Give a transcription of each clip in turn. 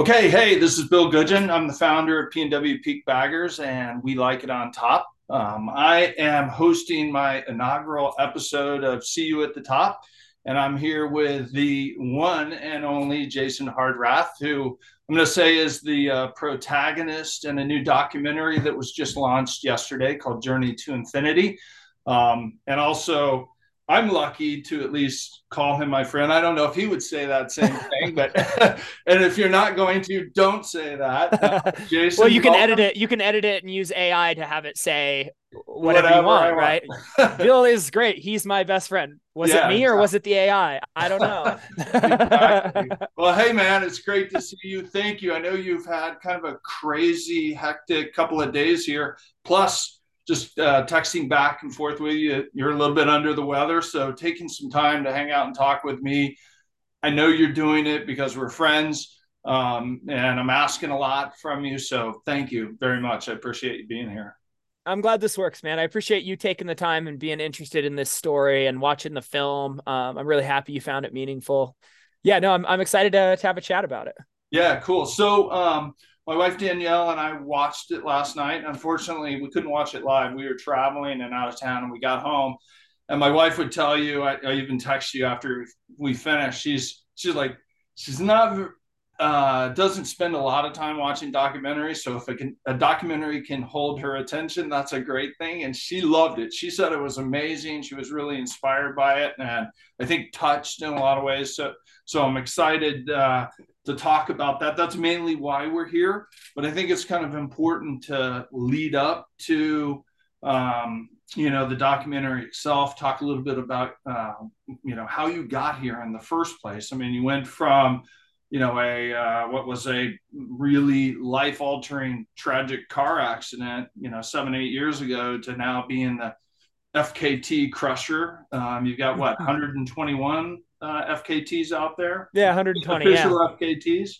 Okay, hey, this is Bill Goodgion. I'm the founder of PNW Peak Baggers, and we like it on top. Um, I am hosting my inaugural episode of See You at the Top, and I'm here with the one and only Jason Hardrath, who I'm going to say is the uh, protagonist in a new documentary that was just launched yesterday called Journey to Infinity. Um, and also, I'm lucky to at least call him my friend. I don't know if he would say that same thing, but and if you're not going to, don't say that. Uh, Jason, well, you can welcome. edit it. You can edit it and use AI to have it say whatever, whatever you want, want. right? Bill is great. He's my best friend. Was yeah, it me or was it the AI? I don't know. exactly. Well, hey man, it's great to see you. Thank you. I know you've had kind of a crazy, hectic couple of days here. Plus just uh, texting back and forth with you. You're a little bit under the weather, so taking some time to hang out and talk with me. I know you're doing it because we're friends, um, and I'm asking a lot from you. So thank you very much. I appreciate you being here. I'm glad this works, man. I appreciate you taking the time and being interested in this story and watching the film. Um, I'm really happy you found it meaningful. Yeah, no, I'm I'm excited to, to have a chat about it. Yeah, cool. So um, my wife Danielle and I watched it last night. Unfortunately, we couldn't watch it live. We were traveling and out of town, and we got home. And my wife would tell you, I, I even text you after we finished. She's she's like, she's not uh, doesn't spend a lot of time watching documentaries. So if can, a documentary can hold her attention, that's a great thing. And she loved it. She said it was amazing. She was really inspired by it, and I think touched in a lot of ways. So so I'm excited uh, to talk about that. That's mainly why we're here. But I think it's kind of important to lead up to, um, you know, the documentary itself. Talk a little bit about, uh, you know, how you got here in the first place. I mean, you went from, you know, a uh, what was a really life-altering tragic car accident, you know, seven eight years ago, to now being the FKT crusher. Um, you've got what 121 uh, FKTs out there. Yeah, 120 official yeah. FKTs.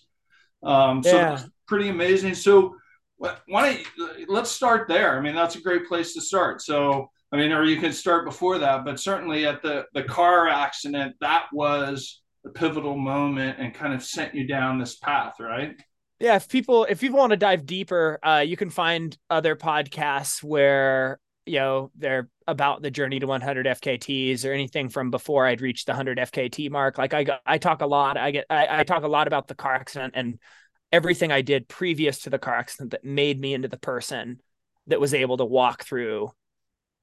Um, so yeah. pretty amazing. So why don't you, let's start there? I mean, that's a great place to start. So I mean, or you can start before that, but certainly at the the car accident, that was the pivotal moment and kind of sent you down this path, right? Yeah, if people if people want to dive deeper, uh, you can find other podcasts where you know they're about the journey to 100 FKTs or anything from before I'd reached the 100 FKT mark. Like I I talk a lot. I get, I, I talk a lot about the car accident and everything I did previous to the car accident that made me into the person that was able to walk through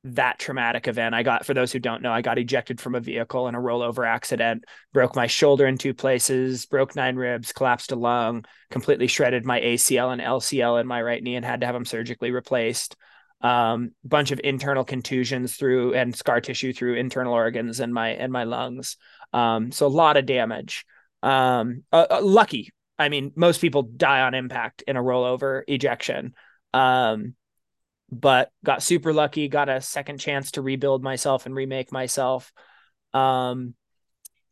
that traumatic event. I got, for those who don't know, I got ejected from a vehicle in a rollover accident, broke my shoulder in two places, broke nine ribs, collapsed a lung, completely shredded my ACL and LCL in my right knee and had to have them surgically replaced um, bunch of internal contusions through and scar tissue through internal organs and my and my lungs. Um, so a lot of damage. Um, uh, uh, lucky. I mean, most people die on impact in a rollover ejection. Um, but got super lucky, got a second chance to rebuild myself and remake myself. Um,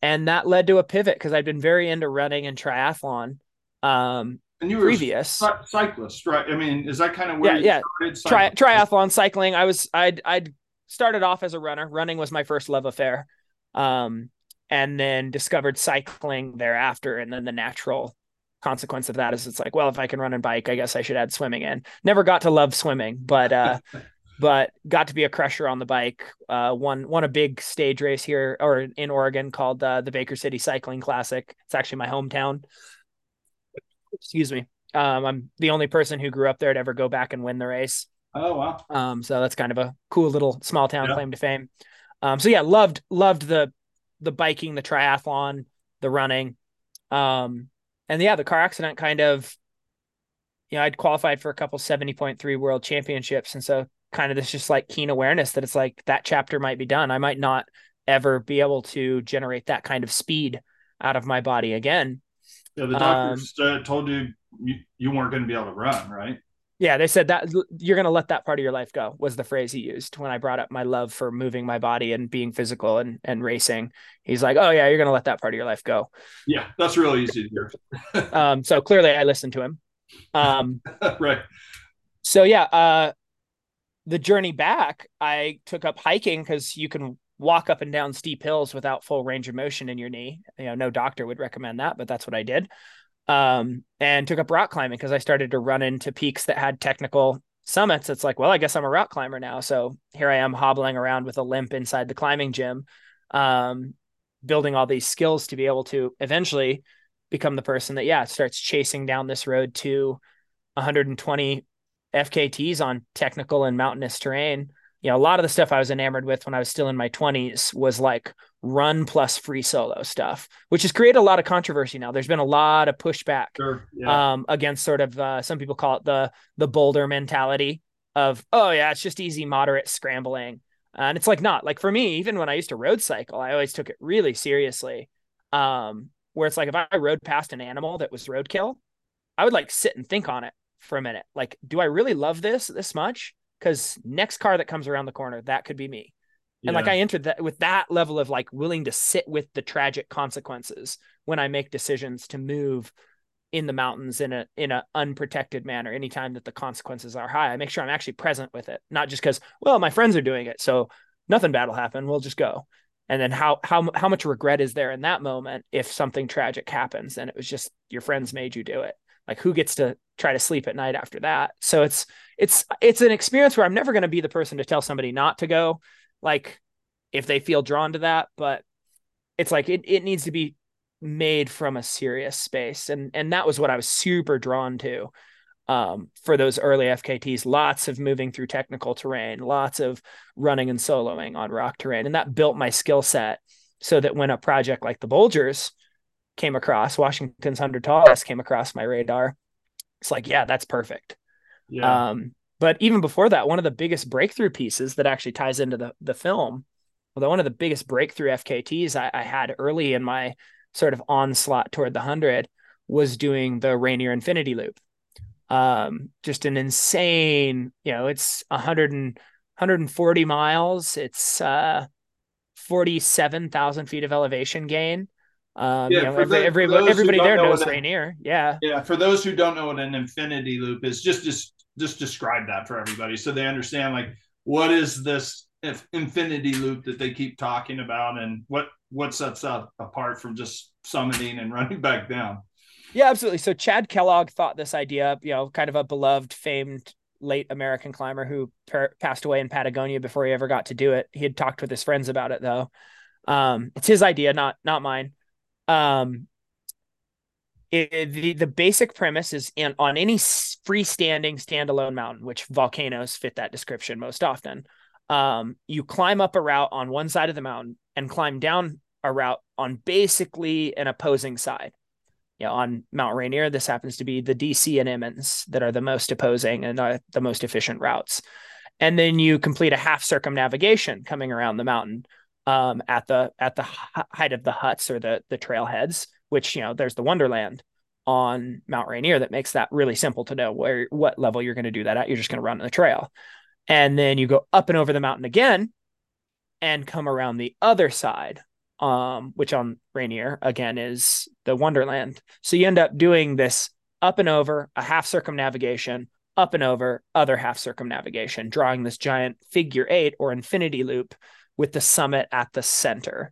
and that led to a pivot because I'd been very into running and triathlon. Um, and you were previous a cyclist, right? I mean, is that kind of where yeah, yeah. Tri- triathlon cycling. I was I'd I'd started off as a runner. Running was my first love affair. Um, and then discovered cycling thereafter, and then the natural consequence of that is it's like, well, if I can run and bike, I guess I should add swimming in. Never got to love swimming, but uh but got to be a crusher on the bike. Uh, won won a big stage race here or in Oregon called uh, the Baker City Cycling Classic. It's actually my hometown excuse me. Um, I'm the only person who grew up there to ever go back and win the race. Oh wow! Um, so that's kind of a cool little small town claim to fame. Um, so yeah, loved loved the the biking, the triathlon, the running, um, and yeah, the car accident kind of. You know, I'd qualified for a couple seventy point three world championships, and so kind of this just like keen awareness that it's like that chapter might be done. I might not ever be able to generate that kind of speed out of my body again. Yeah, the doctors um, told you, you you weren't going to be able to run, right? Yeah, they said that you're going to let that part of your life go was the phrase he used when I brought up my love for moving my body and being physical and and racing. He's like, "Oh yeah, you're going to let that part of your life go." Yeah, that's really easy to hear. um, so clearly, I listened to him. Um, right. So yeah, uh, the journey back, I took up hiking because you can walk up and down steep hills without full range of motion in your knee. You know, no doctor would recommend that, but that's what I did. um, and took up rock climbing because I started to run into peaks that had technical summits. It's like, well, I guess I'm a rock climber now. So here I am hobbling around with a limp inside the climbing gym, um, building all these skills to be able to eventually become the person that, yeah, starts chasing down this road to 120 FKTs on technical and mountainous terrain you know, a lot of the stuff I was enamored with when I was still in my 20s was like run plus free solo stuff, which has created a lot of controversy now. There's been a lot of pushback sure, yeah. um, against sort of uh, some people call it the the boulder mentality of oh yeah, it's just easy moderate scrambling. And it's like not like for me, even when I used to road cycle, I always took it really seriously. Um, where it's like if I rode past an animal that was roadkill, I would like sit and think on it for a minute. Like, do I really love this this much? Because next car that comes around the corner, that could be me. Yeah. And like I entered that with that level of like willing to sit with the tragic consequences when I make decisions to move in the mountains in a in a unprotected manner anytime that the consequences are high. I make sure I'm actually present with it, not just because, well, my friends are doing it. So nothing bad will happen. We'll just go. And then how how how much regret is there in that moment if something tragic happens and it was just your friends made you do it? Like who gets to try to sleep at night after that? So it's it's it's an experience where i'm never going to be the person to tell somebody not to go like if they feel drawn to that but it's like it, it needs to be made from a serious space. And and that was what i was super drawn to um, for those early fkt's lots of moving through technical terrain lots of running and soloing on rock terrain. And that built my skill set so that when a project like the Bulgers came across Washington's 100 tallest came across my radar. It's like, yeah, that's perfect. Yeah. Um, but even before that, one of the biggest breakthrough pieces that actually ties into the the film, although one of the biggest breakthrough FKTs I, I had early in my sort of onslaught toward the hundred was doing the Rainier Infinity Loop. Um, just an insane, you know, it's 100 and 140 miles. It's uh 47,000 feet of elevation gain. Um, yeah, you know, every, the, every, everybody there know knows Rainier. Yeah. Yeah. For those who don't know what an infinity loop is, just just just describe that for everybody so they understand like what is this infinity loop that they keep talking about and what what sets up apart from just summiting and running back down. Yeah, absolutely. So Chad Kellogg thought this idea, you know, kind of a beloved, famed late American climber who per- passed away in Patagonia before he ever got to do it. He had talked with his friends about it though. Um, it's his idea, not not mine. Um, it, the the basic premise is in, on any freestanding standalone mountain, which volcanoes fit that description most often. Um, you climb up a route on one side of the mountain and climb down a route on basically an opposing side. You know, on Mount Rainier, this happens to be the DC and Emmons that are the most opposing and uh, the most efficient routes. And then you complete a half circumnavigation coming around the mountain um, at the at the height of the huts or the the trailheads, which you know there's the Wonderland on Mount Rainier that makes that really simple to know where what level you're going to do that at. You're just going to run the trail, and then you go up and over the mountain again, and come around the other side, um, which on Rainier again is the Wonderland. So you end up doing this up and over a half circumnavigation, up and over other half circumnavigation, drawing this giant figure eight or infinity loop with the summit at the center.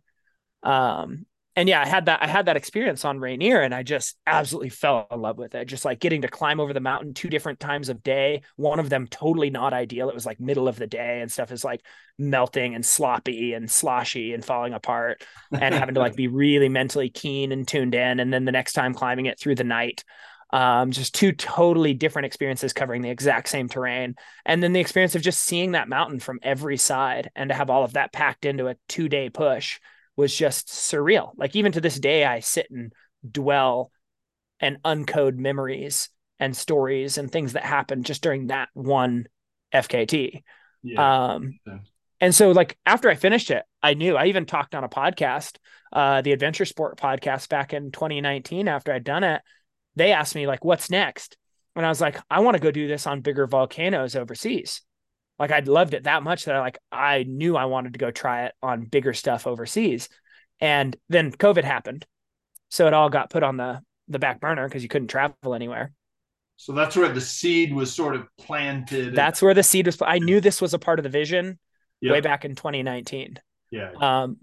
Um, and yeah, I had that I had that experience on Rainier and I just absolutely fell in love with it. Just like getting to climb over the mountain two different times of day. One of them totally not ideal. It was like middle of the day and stuff is like melting and sloppy and sloshy and falling apart and having to like be really mentally keen and tuned in. And then the next time climbing it through the night um, just two totally different experiences covering the exact same terrain. And then the experience of just seeing that mountain from every side and to have all of that packed into a two day push was just surreal. Like even to this day, I sit and dwell and uncode memories and stories and things that happened just during that one FKT. Yeah. Um, yeah. And so, like after I finished it, I knew. I even talked on a podcast, uh, the Adventure Sport podcast back in 2019. After I'd done it, they asked me like, what's next? And I was like, I want to go do this on bigger volcanoes overseas. Like I'd loved it that much that I like I knew I wanted to go try it on bigger stuff overseas. And then COVID happened. So it all got put on the the back burner because you couldn't travel anywhere. So that's where the seed was sort of planted. That's where the seed was. I knew this was a part of the vision yep. way back in 2019. Yeah. Um,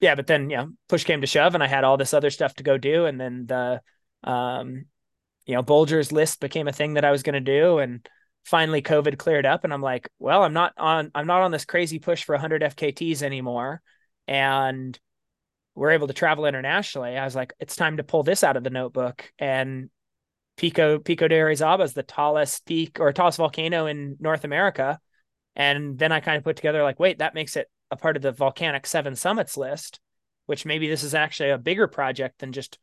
yeah, but then you know, push came to shove, and I had all this other stuff to go do, and then the Um, you know, Bulger's list became a thing that I was going to do. And finally COVID cleared up and I'm like, well, I'm not on, I'm not on this crazy push for 100 FKTs anymore. And we're able to travel internationally. I was like, it's time to pull this out of the notebook. And Pico, Pico de Orizaba is the tallest peak or tallest volcano in North America. And then I kind of put together like, wait, that makes it a part of the volcanic seven summits list, which maybe this is actually a bigger project than just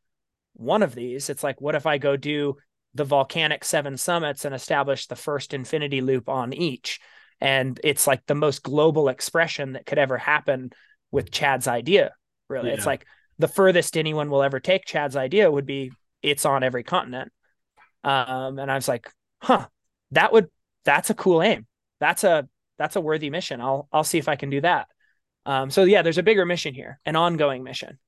one of these. It's like, what if I go do the volcanic seven summits and establish the first infinity loop on each? And it's like the most global expression that could ever happen with Chad's idea. Really, yeah. it's like the furthest anyone will ever take Chad's idea would be it's on every continent. Um, and I was like, huh, that would that's a cool aim. That's a that's a worthy mission. I'll I'll see if I can do that. Um, so yeah, there's a bigger mission here, an ongoing mission.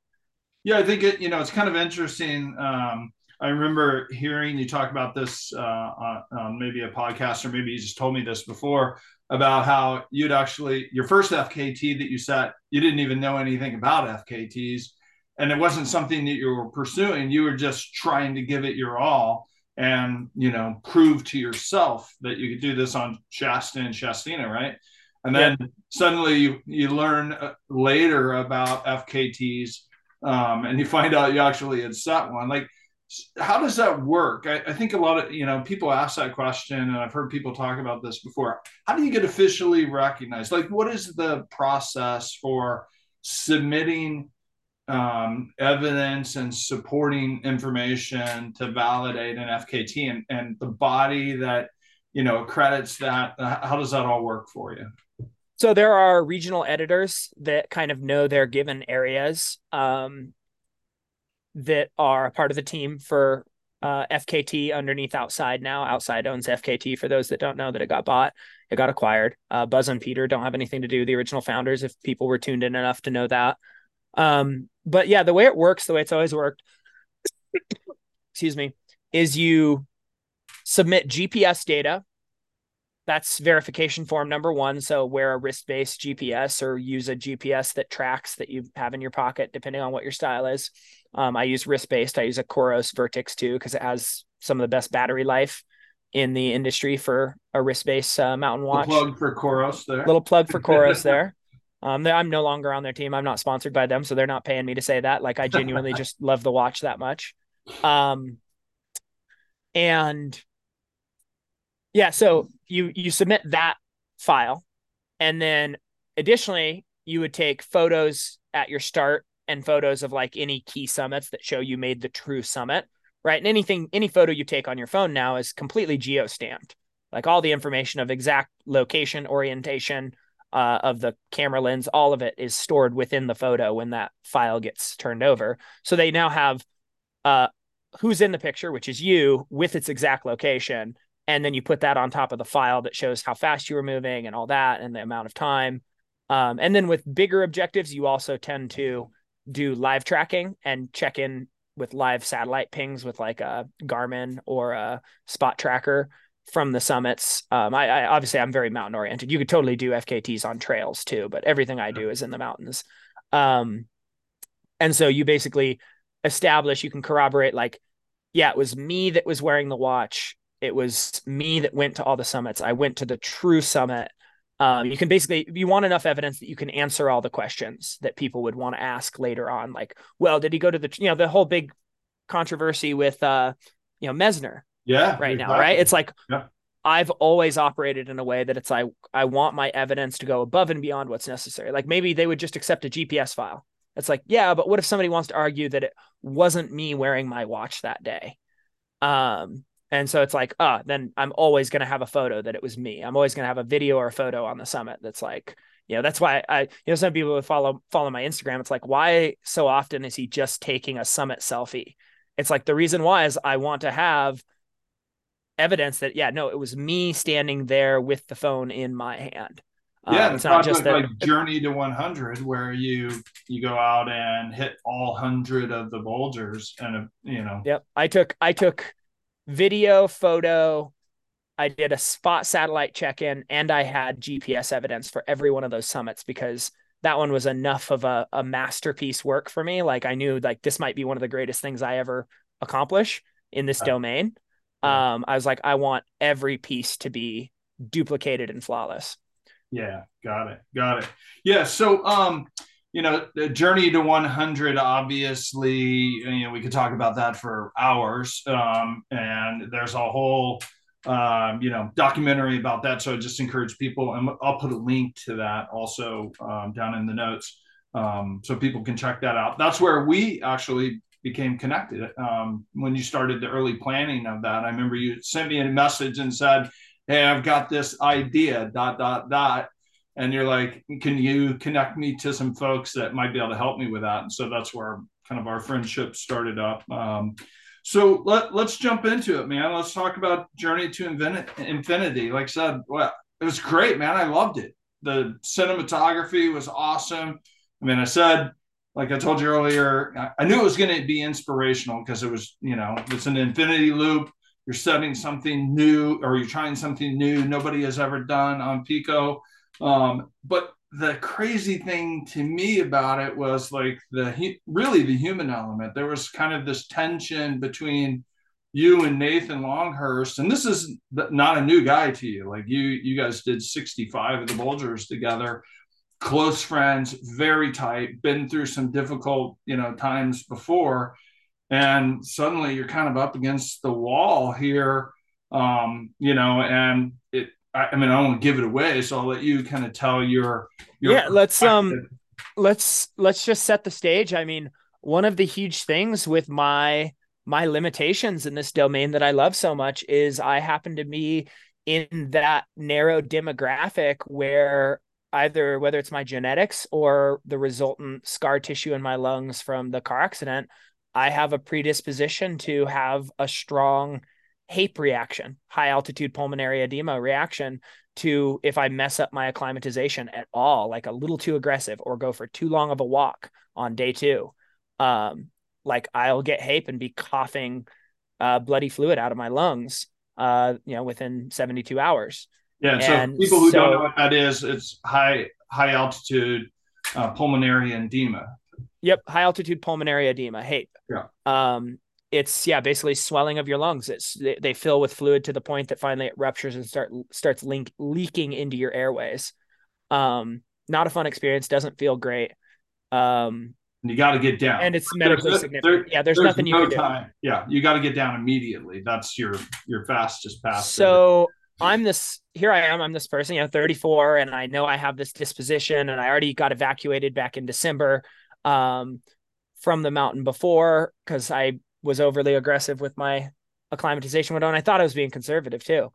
Yeah, I think it. You know, it's kind of interesting. Um, I remember hearing you talk about this uh, on, on, maybe a podcast, or maybe you just told me this before about how you'd actually your first FKT that you set, you didn't even know anything about FKTs, and it wasn't something that you were pursuing. You were just trying to give it your all and you know prove to yourself that you could do this on Shasta and Shastina, right? And then yeah. suddenly you you learn uh, later about FKTs um, and you find out you actually had set one. Like, how does that work? I, I, think a lot of you know people ask that question, and I've heard people talk about this before. How do you get officially recognized? Like, what is the process for submitting um, evidence and supporting information to validate an FKT, and, and the body that you know credits that? How does that all work for you? So there are regional editors that kind of know their given areas um, that are part of the team for uh, FKT underneath Outside now. Outside owns FKT for those that don't know that it got bought, it got acquired. Uh, Buzz and Peter don't have anything to do with the original founders if people were tuned in enough to know that. Um, but yeah, the way it works, the way it's always worked, excuse me, is you submit GPS data that's verification form number one. So wear a wrist-based GPS or use a GPS that tracks that you have in your pocket, depending on what your style is. Um, I use wrist-based. I use a Coros Vertix 2 because it has some of the best battery life in the industry for a wrist-based uh, mountain watch. plug for Coros there. Little plug for Coros there. Um, I'm no longer on their team. I'm not sponsored by them, so they're not paying me to say that. Like I genuinely just love the watch that much. Um, and yeah, so you you submit that file, and then additionally, you would take photos at your start and photos of like any key summits that show you made the true summit, right? And anything, any photo you take on your phone now is completely geo stamped. Like all the information of exact location, orientation uh, of the camera lens, all of it is stored within the photo when that file gets turned over. So they now have uh, who's in the picture, which is you, with its exact location, and then you put that on top of the file that shows how fast you were moving and all that and the amount of time. Um, and then with bigger objectives you also tend to do live tracking and check in with live satellite pings with like a garmin or a spot tracker from the summits. Um, I, I, obviously i'm very mountain oriented you could totally do fkts on trails too but everything i do is in the mountains. Um, and so you basically establish you can corroborate like yeah it was me that was wearing the watch it was me that went to all the summits. I went to the true summit. Um, you can basically, you want enough evidence that you can answer all the questions that people would want to ask later on. Like, well, did he go to the, you know, the whole big controversy with, uh, you know, Messner? Yeah. Right exactly. now, right? It's like, yeah. I've always operated in a way that it's like, I want my evidence to go above and beyond what's necessary. Like maybe they would just accept a GPS file. It's like, yeah, but what if somebody wants to argue that it wasn't me wearing my watch that day? Um, and so it's like, ah, uh, then I'm always going to have a photo that it was me. I'm always going to have a video or a photo on the summit that's like, you know, that's why I, you know, some people would follow follow my Instagram. It's like, why so often is he just taking a summit selfie? It's like the reason why is I want to have evidence that yeah, no, it was me standing there with the phone in my hand. Yeah, um, it's not just like, that, Journey to 100, where you you go out and hit all hundred of the Bulgers, and you know. Yep, I took I took video, photo. I did a spot satellite check in and I had GPS evidence for every one of those summits because that one was enough of a, a masterpiece work for me. Like I knew like this might be one of the greatest things I ever accomplish in this domain. Um, I was like, I want every piece to be duplicated and flawless. Yeah, got it. Got it. Yeah. So, um, you know, the journey to 100, obviously, you know, we could talk about that for hours. Um, and there's a whole, um, you know, documentary about that. So I just encourage people, and I'll put a link to that also um, down in the notes um, so people can check that out. That's where we actually became connected um, when you started the early planning of that. I remember you sent me a message and said, "Hey, I've got this idea." Dot dot dot. And you're like, can you connect me to some folks that might be able to help me with that? And so that's where kind of our friendship started up. Um, so let, let's jump into it, man. Let's talk about Journey to Infinity. Like I said, well, it was great, man. I loved it. The cinematography was awesome. I mean, I said like I told you earlier, I knew it was going to be inspirational because it was, you know, it's an infinity loop. You're setting something new or you're trying something new nobody has ever done on Pico. Um, but the crazy thing to me about it was like the really the human element. There was kind of this tension between you and Nathan Longhurst, and this is not a new guy to you. Like you, you guys did 65 of the Bulgers together close friends, very tight, been through some difficult, you know, times before. And suddenly you're kind of up against the wall here, um, you know, and it, I, I mean, I don't give it away, so I'll let you kind of tell your, your yeah, let's, um, let's, let's just set the stage. I mean, one of the huge things with my, my limitations in this domain that I love so much is I happen to be in that narrow demographic where either whether it's my genetics or the resultant scar tissue in my lungs from the car accident, I have a predisposition to have a strong HAPE reaction, high altitude pulmonary edema reaction to if I mess up my acclimatization at all, like a little too aggressive or go for too long of a walk on day two. Um, like I'll get HAPE and be coughing uh, bloody fluid out of my lungs, uh, you know, within 72 hours. Yeah. And so people who so, don't know what that is, it's high high altitude uh, pulmonary edema. Yep, high altitude pulmonary edema. HAPE. Yeah. Um, it's yeah, basically swelling of your lungs. It's they, they, fill with fluid to the point that finally it ruptures and start starts link, leaking into your airways. Um, not a fun experience. Doesn't feel great. Um, you got to get down, and it's medically there's, significant. There, yeah, there's, there's nothing no you can time. do. Yeah, you got to get down immediately. That's your your fastest path. So I'm this here I am, I'm this person, you know, 34, and I know I have this disposition, and I already got evacuated back in December um, from the mountain before because I was overly aggressive with my acclimatization window, and I thought I was being conservative too.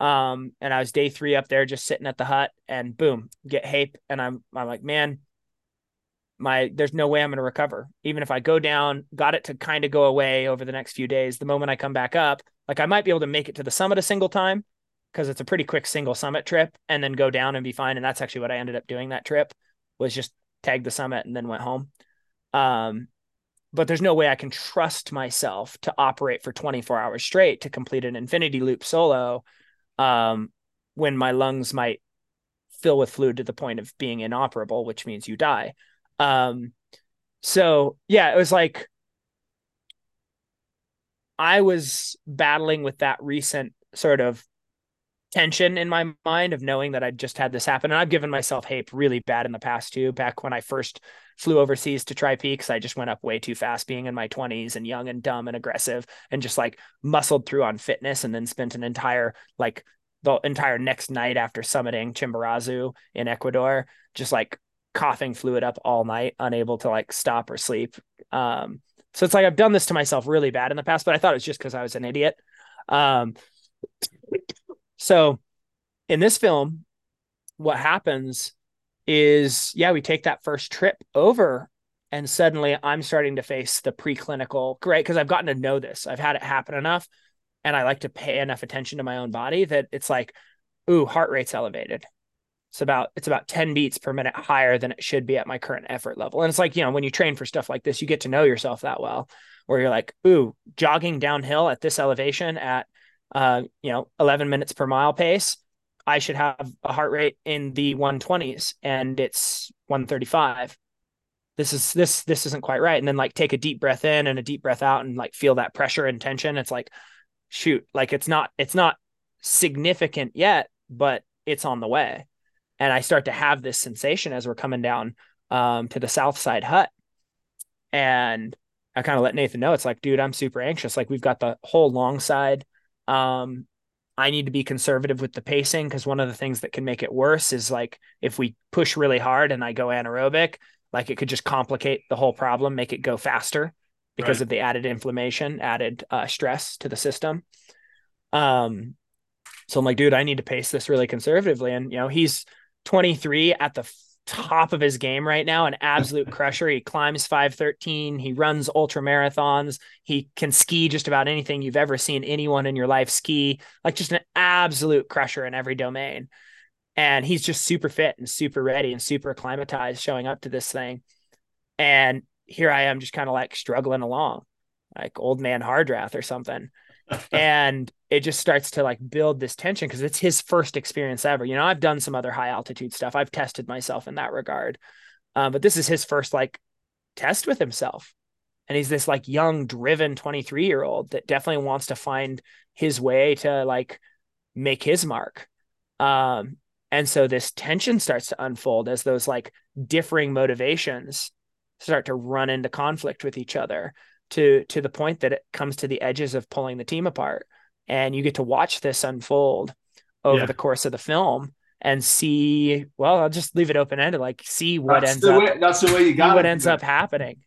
Um, and I was day three up there just sitting at the hut, and boom, get HAPE, and I'm I'm like, man, my there's no way I'm gonna recover. Even if I go down, got it to kind of go away over the next few days. The moment I come back up, like I might be able to make it to the summit a single time, because it's a pretty quick single summit trip and then go down and be fine. And that's actually what I ended up doing that trip was just tag the summit and then went home. Um, but there's no way I can trust myself to operate for 24 hours straight to complete an infinity loop solo um, when my lungs might fill with fluid to the point of being inoperable, which means you die. Um, so yeah, it was like I was battling with that recent sort of tension in my mind of knowing that I just had this happen. And I've given myself HAPE really bad in the past too. Back when I first flew overseas to try peaks, I just went up way too fast, being in my 20s and young and dumb and aggressive, and just like muscled through on fitness, and then spent an entire like the entire next night after summiting Chimborazo in Ecuador, just like coughing fluid up all night, unable to like stop or sleep. Um, so it's like I've done this to myself really bad in the past, but I thought it was just because I was an idiot. Um, so in this film, what happens is, yeah, we take that first trip over and suddenly I'm starting to face the preclinical, great, because I've gotten to know this. I've had it happen enough and I like to pay enough attention to my own body that it's like, ooh, heart rate's elevated. It's about it's about 10 beats per minute higher than it should be at my current effort level. And it's like, you know, when you train for stuff like this, you get to know yourself that well, where you're like, ooh, jogging downhill at this elevation at uh, you know, 11 minutes per mile pace, I should have a heart rate in the 120s and it's 135. this is this this isn't quite right. And then like take a deep breath in and a deep breath out and like feel that pressure and tension. It's like shoot like it's not it's not significant yet but it's on the way. And i start to have this sensation as we're coming down um, to the south side hut. And i kind of let nathan know it's like dude i'm super anxious. Like we've got the whole long side um, I need to be conservative with the pacing because one of the things that can make it worse is like if we push really hard and I go anaerobic, like it could just complicate the whole problem, make it go faster because right. of the added inflammation, added uh, stress to the system. Um, so I'm like, dude, I need to pace this really conservatively. And you know, he's 23 at the top of his game right now, an absolute crusher. He climbs 513, he runs ultra marathons, he can ski just about anything you've ever seen anyone in your life ski, like just an absolute crusher in every domain and he's just super fit and super ready and super acclimatized showing up to this thing. And here I am just kind of like struggling along, like old man Hardrath or something. and it just starts to like build this tension because it's his first experience ever. You know, I've done some other high altitude stuff. I've tested myself in that regard. Um, but this is his first like test with himself. And he's this like young, driven 23 year old that definitely wants to find his way to like make his mark. Um, and so this tension starts to unfold as those like differing motivations start to run into conflict with each other to to the point that it comes to the edges of pulling the team apart. And you get to watch this unfold over yeah. the course of the film and see well i'll just leave it open ended like see what that's ends up way, that's the way you got what ends up happening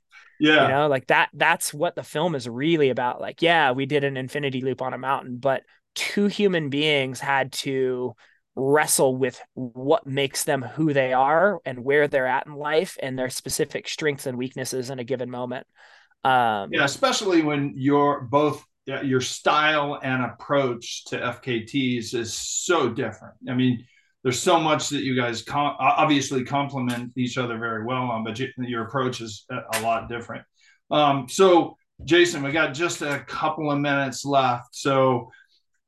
yeah you know like that that's what the film is really about like yeah we did an infinity loop on a mountain but two human beings had to wrestle with what makes them who they are and where they're at in life and their specific strengths and weaknesses in a given moment. Um, yeah, especially when you're both your style and approach to FKTs is so different. I mean, there's so much that you guys com- obviously complement each other very well on, but you, your approach is a lot different. Um, so, Jason, we got just a couple of minutes left. So,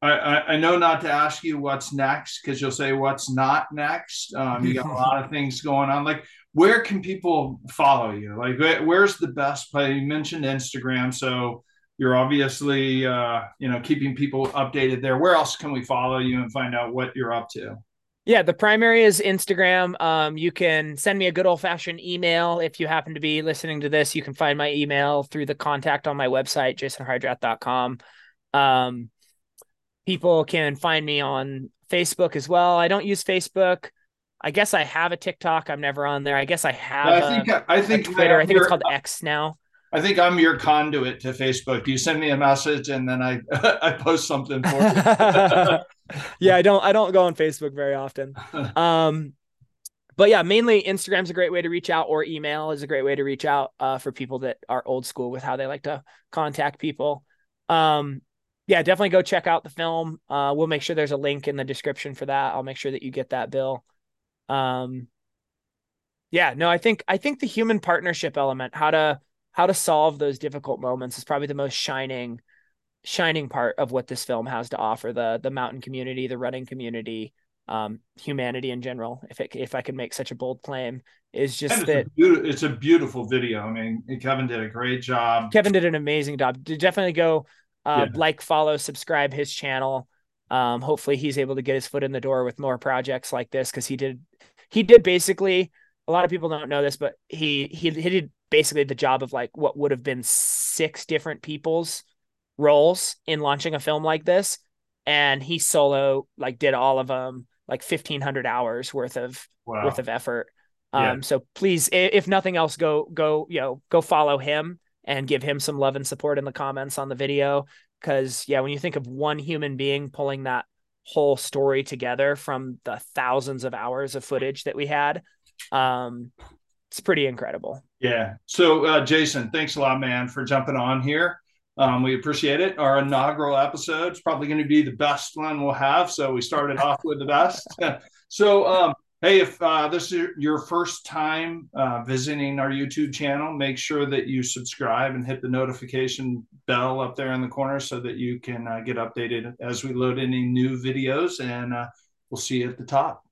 I, I, know not to ask you what's next because you'll say what's not next. Um, you got a lot of things going on. Like, where can people follow you? Like, where's the best place? You mentioned Instagram, so you're obviously uh, you know keeping people updated there. Where else can we follow you and find out what you're up to? Yeah, the primary is Instagram. Um, you can send me a good old fashioned email if you happen to be listening to this. You can find my email through the contact on my website, jasonhardrath.com. Um, people can find me on Facebook as well. I don't use Facebook. I guess I have a TikTok. I'm never on there. I guess I have. I think a, I think Twitter. I think it's called X now. I think I'm your conduit to Facebook. You send me a message and then I I post something for you. yeah, I don't I don't go on Facebook very often. Um, but yeah, mainly Instagram's a great way to reach out, or email is a great way to reach out uh, for people that are old school with how they like to contact people. Um, yeah, definitely go check out the film. Uh, we'll make sure there's a link in the description for that. I'll make sure that you get that bill. Um, yeah, no, I think I think the human partnership element, how to how to solve those difficult moments, is probably the most shining shining part of what this film has to offer. The the mountain community, the running community, um, humanity in general. If it if I can make such a bold claim, is just that a it's a beautiful video. I mean, Kevin did a great job. Kevin did an amazing job. Definitely go uh, yeah. like, follow, subscribe his channel. Um, hopefully he's able to get his foot in the door with more projects like this because he did he did basically a lot of people don't know this, but he he he did basically the job of like what would have been six different people's roles in launching a film like this, and he solo like did all of them like fifteen hundred hours worth of wow. worth of effort. Yeah. Um, so please, if nothing else, go go you know go follow him and give him some love and support in the comments on the video. Cause yeah, when you think of one human being pulling that whole story together from the thousands of hours of footage that we had, um, it's pretty incredible. Yeah. So, uh, Jason, thanks a lot, man, for jumping on here. Um, we appreciate it. Our inaugural episode is probably going to be the best one we'll have. So we started off with the best. so um, Hey, if uh, this is your first time uh, visiting our YouTube channel, make sure that you subscribe and hit the notification bell up there in the corner so that you can uh, get updated as we load any new videos. And uh, we'll see you at the top.